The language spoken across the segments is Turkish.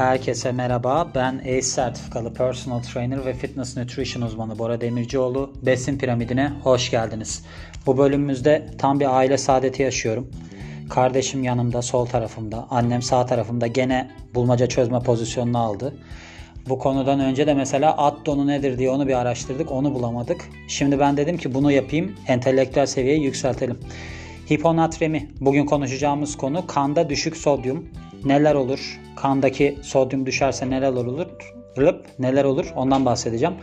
Herkese merhaba. Ben ACE sertifikalı personal trainer ve fitness nutrition uzmanı Bora Demircioğlu. Besin piramidine hoş geldiniz. Bu bölümümüzde tam bir aile saadeti yaşıyorum. Kardeşim yanımda sol tarafımda, annem sağ tarafımda gene bulmaca çözme pozisyonunu aldı. Bu konudan önce de mesela at donu nedir diye onu bir araştırdık, onu bulamadık. Şimdi ben dedim ki bunu yapayım, entelektüel seviyeyi yükseltelim. Hiponatremi. Bugün konuşacağımız konu kanda düşük sodyum. Neler olur? Kandaki sodyum düşerse neler olur? Neler olur? Ondan bahsedeceğim.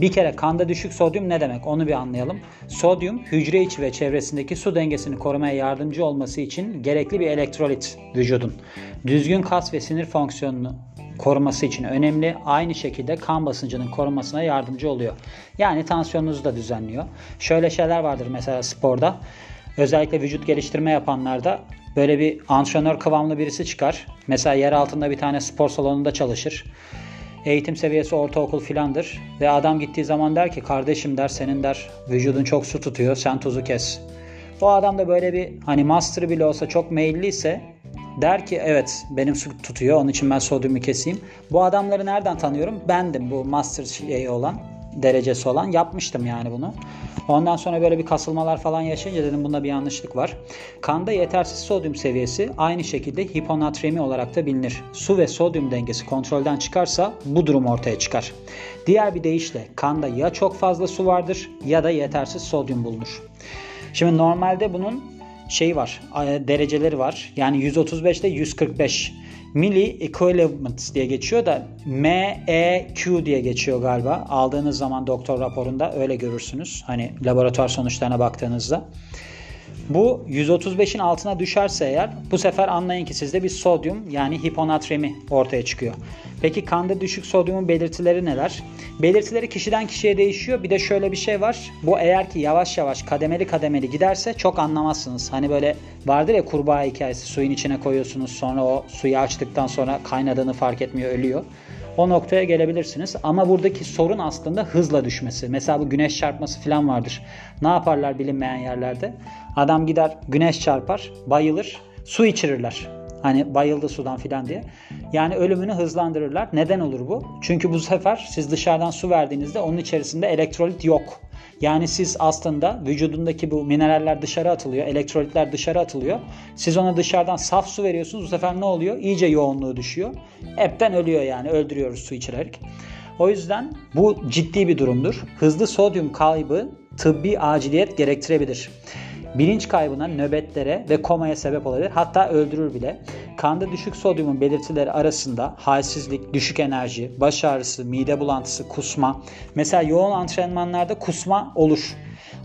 Bir kere kanda düşük sodyum ne demek? Onu bir anlayalım. Sodyum hücre içi ve çevresindeki su dengesini korumaya yardımcı olması için gerekli bir elektrolit vücudun. Düzgün kas ve sinir fonksiyonunu koruması için önemli. Aynı şekilde kan basıncının korunmasına yardımcı oluyor. Yani tansiyonunuzu da düzenliyor. Şöyle şeyler vardır mesela sporda. Özellikle vücut geliştirme yapanlarda böyle bir antrenör kıvamlı birisi çıkar. Mesela yer altında bir tane spor salonunda çalışır. Eğitim seviyesi ortaokul filandır. Ve adam gittiği zaman der ki kardeşim der senin der vücudun çok su tutuyor sen tuzu kes. Bu adam da böyle bir hani master bile olsa çok meyilliyse der ki evet benim su tutuyor onun için ben sodyumu keseyim. Bu adamları nereden tanıyorum? Bendim bu master şeyi olan derecesi olan yapmıştım yani bunu. Ondan sonra böyle bir kasılmalar falan yaşayınca dedim bunda bir yanlışlık var. Kanda yetersiz sodyum seviyesi aynı şekilde hiponatremi olarak da bilinir. Su ve sodyum dengesi kontrolden çıkarsa bu durum ortaya çıkar. Diğer bir deyişle kanda ya çok fazla su vardır ya da yetersiz sodyum bulunur. Şimdi normalde bunun şey var, dereceleri var. Yani 135 ile 145 Milli Equivalent diye geçiyor da MEQ diye geçiyor galiba. Aldığınız zaman doktor raporunda öyle görürsünüz. Hani laboratuvar sonuçlarına baktığınızda. Bu 135'in altına düşerse eğer bu sefer anlayın ki sizde bir sodyum yani hiponatremi ortaya çıkıyor. Peki kanda düşük sodyumun belirtileri neler? Belirtileri kişiden kişiye değişiyor. Bir de şöyle bir şey var. Bu eğer ki yavaş yavaş kademeli kademeli giderse çok anlamazsınız. Hani böyle vardır ya kurbağa hikayesi suyun içine koyuyorsunuz sonra o suyu açtıktan sonra kaynadığını fark etmiyor ölüyor. O noktaya gelebilirsiniz. Ama buradaki sorun aslında hızla düşmesi. Mesela bu güneş çarpması falan vardır. Ne yaparlar bilinmeyen yerlerde? Adam gider güneş çarpar, bayılır, su içirirler. Hani bayıldı sudan filan diye. Yani ölümünü hızlandırırlar. Neden olur bu? Çünkü bu sefer siz dışarıdan su verdiğinizde onun içerisinde elektrolit yok. Yani siz aslında vücudundaki bu mineraller dışarı atılıyor, elektrolitler dışarı atılıyor. Siz ona dışarıdan saf su veriyorsunuz. Bu sefer ne oluyor? İyice yoğunluğu düşüyor. Hepten ölüyor yani. Öldürüyoruz su içirerek. O yüzden bu ciddi bir durumdur. Hızlı sodyum kaybı tıbbi aciliyet gerektirebilir bilinç kaybına, nöbetlere ve komaya sebep olabilir. Hatta öldürür bile. Kanda düşük sodyumun belirtileri arasında halsizlik, düşük enerji, baş ağrısı, mide bulantısı, kusma. Mesela yoğun antrenmanlarda kusma olur.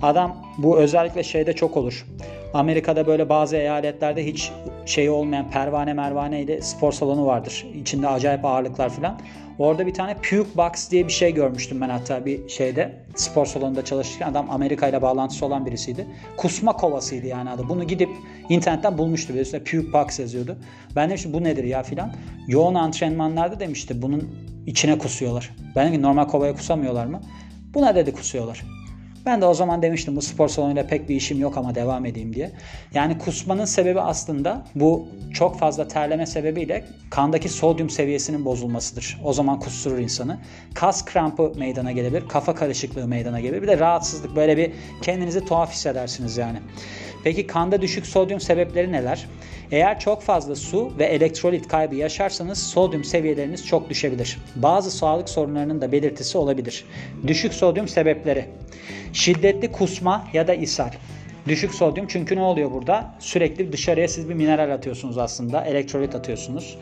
Adam bu özellikle şeyde çok olur. Amerika'da böyle bazı eyaletlerde hiç şey olmayan pervane mervane ile spor salonu vardır. İçinde acayip ağırlıklar falan. Orada bir tane puke box diye bir şey görmüştüm ben hatta bir şeyde spor salonunda çalışırken adam Amerika ile bağlantısı olan birisiydi. Kusma kovasıydı yani adı. Bunu gidip internetten bulmuştu. Üstüne puke box yazıyordu. Ben demiştim bu nedir ya filan. Yoğun antrenmanlarda demişti bunun içine kusuyorlar. Ben dedim ki normal kovaya kusamıyorlar mı? Buna dedi kusuyorlar. Ben de o zaman demiştim bu spor salonuyla pek bir işim yok ama devam edeyim diye. Yani kusmanın sebebi aslında bu çok fazla terleme sebebiyle kandaki sodyum seviyesinin bozulmasıdır. O zaman kusturur insanı. Kas krampı meydana gelebilir, kafa karışıklığı meydana gelebilir. Bir de rahatsızlık böyle bir kendinizi tuhaf hissedersiniz yani. Peki kanda düşük sodyum sebepleri neler? Eğer çok fazla su ve elektrolit kaybı yaşarsanız sodyum seviyeleriniz çok düşebilir. Bazı sağlık sorunlarının da belirtisi olabilir. Düşük sodyum sebepleri. Şiddetli kusma ya da ishal. Düşük sodyum çünkü ne oluyor burada? Sürekli dışarıya siz bir mineral atıyorsunuz aslında. Elektrolit atıyorsunuz.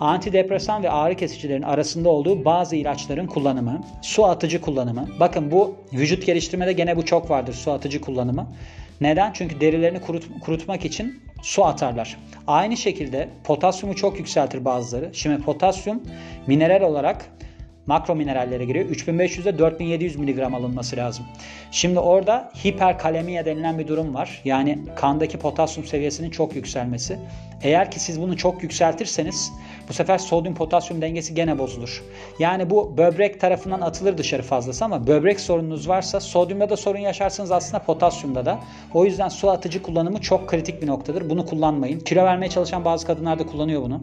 Antidepresan ve ağrı kesicilerin arasında olduğu bazı ilaçların kullanımı, su atıcı kullanımı. Bakın bu vücut geliştirmede gene bu çok vardır su atıcı kullanımı. Neden? Çünkü derilerini kurut, kurutmak için su atarlar. Aynı şekilde potasyumu çok yükseltir bazıları. Şimdi potasyum mineral olarak makro minerallere giriyor. 3500'e 4700 mg alınması lazım. Şimdi orada hiperkalemiye denilen bir durum var. Yani kandaki potasyum seviyesinin çok yükselmesi. Eğer ki siz bunu çok yükseltirseniz bu sefer sodyum potasyum dengesi gene bozulur. Yani bu böbrek tarafından atılır dışarı fazlası ama böbrek sorununuz varsa sodyumda da sorun yaşarsınız aslında potasyumda da. O yüzden su atıcı kullanımı çok kritik bir noktadır. Bunu kullanmayın. Kilo vermeye çalışan bazı kadınlar da kullanıyor bunu.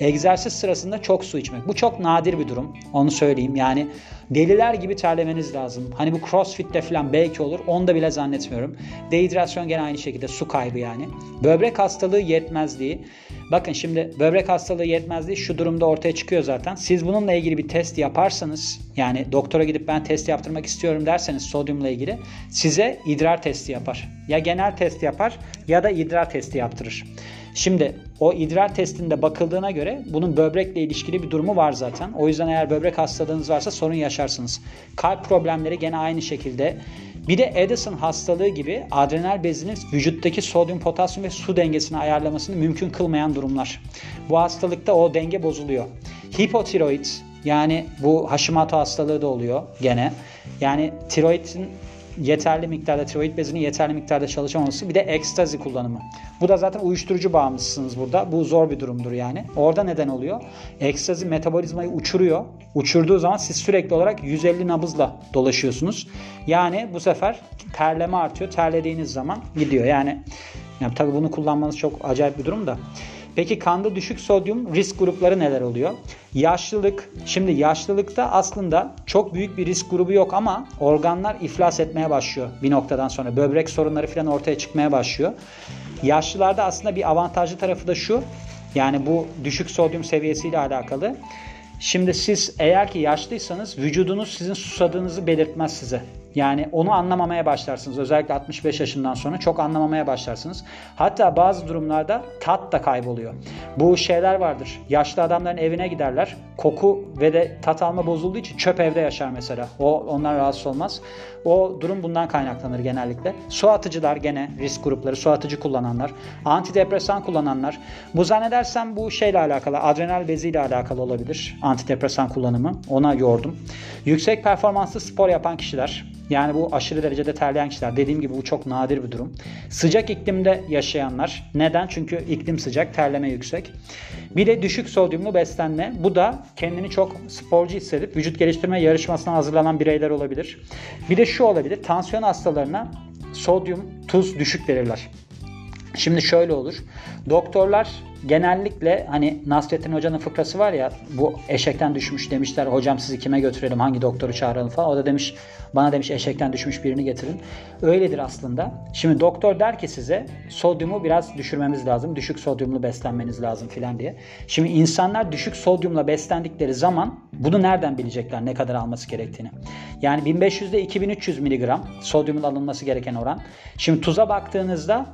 Egzersiz sırasında çok su içmek. Bu çok nadir bir durum. Onu söyleyeyim. Yani deliler gibi terlemeniz lazım. Hani bu crossfit'te falan belki olur. Onu da bile zannetmiyorum. Dehidrasyon gene aynı şekilde su kaybı yani. Böbrek hastalığı yetmezliği. Bakın şimdi böbrek hastalığı yetmezliği şu durumda ortaya çıkıyor zaten. Siz bununla ilgili bir test yaparsanız yani doktora gidip ben test yaptırmak istiyorum derseniz sodyumla ilgili size idrar testi yapar. Ya genel test yapar ya da idrar testi yaptırır. Şimdi o idrar testinde bakıldığına göre bunun böbrekle ilişkili bir durumu var zaten. O yüzden eğer böbrek hastalığınız varsa sorun yaşarsınız. Kalp problemleri gene aynı şekilde. Bir de Edison hastalığı gibi adrenal bezinin vücuttaki sodyum, potasyum ve su dengesini ayarlamasını mümkün kılmayan durumlar. Bu hastalıkta o denge bozuluyor. Hipotiroid yani bu Hashimoto hastalığı da oluyor gene. Yani tiroidin yeterli miktarda tiroid bezinin yeterli miktarda çalışamaması bir de ekstazi kullanımı. Bu da zaten uyuşturucu bağımlısınız burada. Bu zor bir durumdur yani. Orada neden oluyor? Ekstazi metabolizmayı uçuruyor. Uçurduğu zaman siz sürekli olarak 150 nabızla dolaşıyorsunuz. Yani bu sefer terleme artıyor. Terlediğiniz zaman gidiyor. Yani, yani tabii bunu kullanmanız çok acayip bir durum da. Peki kanda düşük sodyum risk grupları neler oluyor? Yaşlılık. Şimdi yaşlılıkta aslında çok büyük bir risk grubu yok ama organlar iflas etmeye başlıyor bir noktadan sonra. Böbrek sorunları falan ortaya çıkmaya başlıyor. Yaşlılarda aslında bir avantajlı tarafı da şu. Yani bu düşük sodyum seviyesiyle alakalı. Şimdi siz eğer ki yaşlıysanız vücudunuz sizin susadığınızı belirtmez size. Yani onu anlamamaya başlarsınız. Özellikle 65 yaşından sonra çok anlamamaya başlarsınız. Hatta bazı durumlarda tat da kayboluyor. Bu şeyler vardır. Yaşlı adamların evine giderler. Koku ve de tat alma bozulduğu için çöp evde yaşar mesela. O onlar rahatsız olmaz. O durum bundan kaynaklanır genellikle. Su atıcılar gene risk grupları, su atıcı kullananlar, antidepresan kullananlar. Bu zannedersem bu şeyle alakalı, adrenal beziyle alakalı olabilir. Antidepresan kullanımı. Ona yordum. Yüksek performanslı spor yapan kişiler, yani bu aşırı derecede terleyen kişiler. Dediğim gibi bu çok nadir bir durum. Sıcak iklimde yaşayanlar. Neden? Çünkü iklim sıcak, terleme yüksek. Bir de düşük sodyumlu beslenme. Bu da kendini çok sporcu hissedip vücut geliştirme yarışmasına hazırlanan bireyler olabilir. Bir de şu olabilir. Tansiyon hastalarına sodyum, tuz düşük verirler. Şimdi şöyle olur. Doktorlar genellikle hani Nasrettin Hoca'nın fıkrası var ya bu eşekten düşmüş demişler hocam sizi kime götürelim hangi doktoru çağıralım falan. O da demiş bana demiş eşekten düşmüş birini getirin. Öyledir aslında. Şimdi doktor der ki size sodyumu biraz düşürmemiz lazım. Düşük sodyumlu beslenmeniz lazım filan diye. Şimdi insanlar düşük sodyumla beslendikleri zaman bunu nereden bilecekler ne kadar alması gerektiğini. Yani 1500 ile 2300 miligram sodyumun alınması gereken oran. Şimdi tuza baktığınızda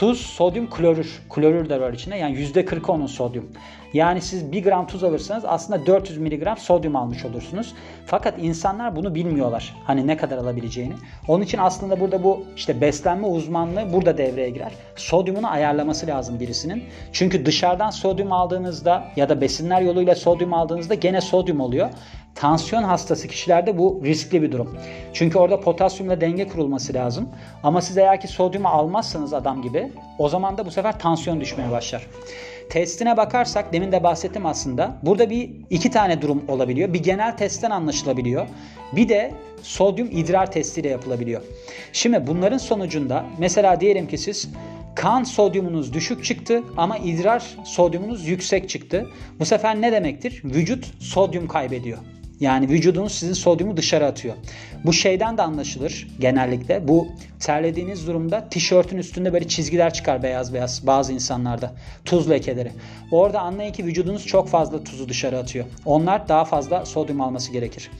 Tuz, sodyum, klorür. Klorür de var içinde. Yani %40 onun sodyum. Yani siz 1 gram tuz alırsanız aslında 400 miligram sodyum almış olursunuz. Fakat insanlar bunu bilmiyorlar. Hani ne kadar alabileceğini. Onun için aslında burada bu işte beslenme uzmanlığı burada devreye girer. Sodyumunu ayarlaması lazım birisinin. Çünkü dışarıdan sodyum aldığınızda ya da besinler yoluyla sodyum aldığınızda gene sodyum oluyor. Tansiyon hastası kişilerde bu riskli bir durum. Çünkü orada potasyumla denge kurulması lazım. Ama siz eğer ki sodyumu almazsanız adam gibi o zaman da bu sefer tansiyon düşmeye başlar. Testine bakarsak demin de bahsettim aslında. Burada bir iki tane durum olabiliyor. Bir genel testten anlaşılabiliyor. Bir de sodyum idrar testiyle yapılabiliyor. Şimdi bunların sonucunda mesela diyelim ki siz kan sodyumunuz düşük çıktı ama idrar sodyumunuz yüksek çıktı. Bu sefer ne demektir? Vücut sodyum kaybediyor. Yani vücudunuz sizin sodyumu dışarı atıyor. Bu şeyden de anlaşılır genellikle. Bu terlediğiniz durumda tişörtün üstünde böyle çizgiler çıkar beyaz beyaz bazı insanlarda. Tuz lekeleri. Orada anlayın ki vücudunuz çok fazla tuzu dışarı atıyor. Onlar daha fazla sodyum alması gerekir.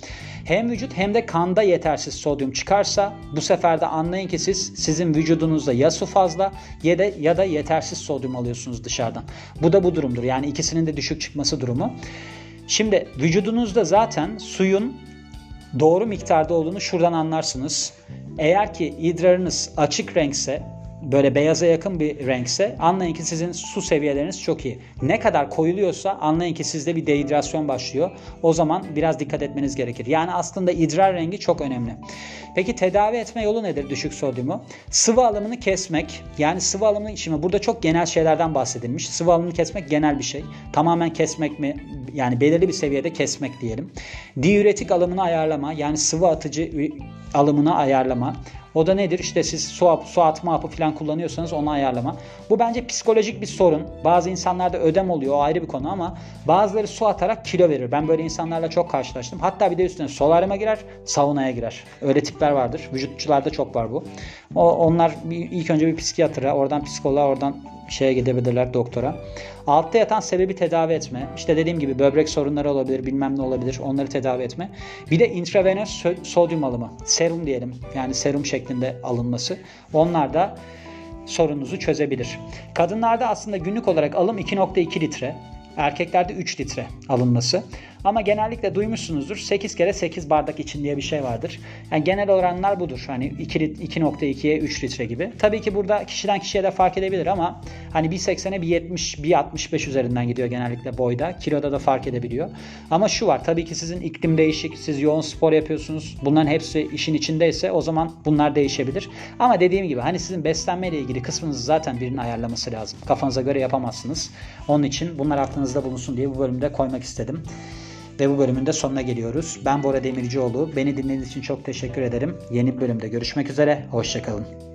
Hem vücut hem de kanda yetersiz sodyum çıkarsa bu sefer de anlayın ki siz sizin vücudunuzda ya su fazla ya da ya da yetersiz sodyum alıyorsunuz dışarıdan. Bu da bu durumdur. Yani ikisinin de düşük çıkması durumu. Şimdi vücudunuzda zaten suyun doğru miktarda olduğunu şuradan anlarsınız. Eğer ki idrarınız açık renkse böyle beyaza yakın bir renkse anlayın ki sizin su seviyeleriniz çok iyi. Ne kadar koyuluyorsa anlayın ki sizde bir dehidrasyon başlıyor. O zaman biraz dikkat etmeniz gerekir. Yani aslında idrar rengi çok önemli. Peki tedavi etme yolu nedir düşük sodyumu? Sıvı alımını kesmek. Yani sıvı alımını şimdi burada çok genel şeylerden bahsedilmiş. Sıvı alımını kesmek genel bir şey. Tamamen kesmek mi? Yani belirli bir seviyede kesmek diyelim. Diüretik alımını ayarlama yani sıvı atıcı alımını ayarlama. O da nedir? İşte siz su, su atma hapı falan kullanıyorsanız onu ayarlama. Bu bence psikolojik bir sorun. Bazı insanlarda ödem oluyor o ayrı bir konu ama bazıları su atarak kilo verir. Ben böyle insanlarla çok karşılaştım. Hatta bir de üstüne solaryuma girer, saunaya girer. Öyle tipler vardır. Vücutçularda çok var bu. O, onlar bir, ilk önce bir psikiyatra, oradan psikoloğa, oradan şeye gidebilirler doktora. Altta yatan sebebi tedavi etme. İşte dediğim gibi böbrek sorunları olabilir, bilmem ne olabilir. Onları tedavi etme. Bir de intravenöz sodyum alımı. Serum diyelim. Yani serum şeklinde alınması. Onlar da sorununuzu çözebilir. Kadınlarda aslında günlük olarak alım 2.2 litre. Erkeklerde 3 litre alınması. Ama genellikle duymuşsunuzdur 8 kere 8 bardak için diye bir şey vardır. Yani genel oranlar budur. Hani 2.2'ye 3 litre gibi. Tabii ki burada kişiden kişiye de fark edebilir ama hani 1.80'e 1.70, 1.65 üzerinden gidiyor genellikle boyda. Kiloda da fark edebiliyor. Ama şu var tabii ki sizin iklim değişik, siz yoğun spor yapıyorsunuz. Bunların hepsi işin içindeyse o zaman bunlar değişebilir. Ama dediğim gibi hani sizin beslenmeyle ilgili kısmınızı zaten birinin ayarlaması lazım. Kafanıza göre yapamazsınız. Onun için bunlar aklınızda bulunsun diye bu bölümde koymak istedim. Ve bu bölümün de sonuna geliyoruz. Ben Bora Demircioğlu. Beni dinlediğiniz için çok teşekkür ederim. Yeni bölümde görüşmek üzere. Hoşçakalın.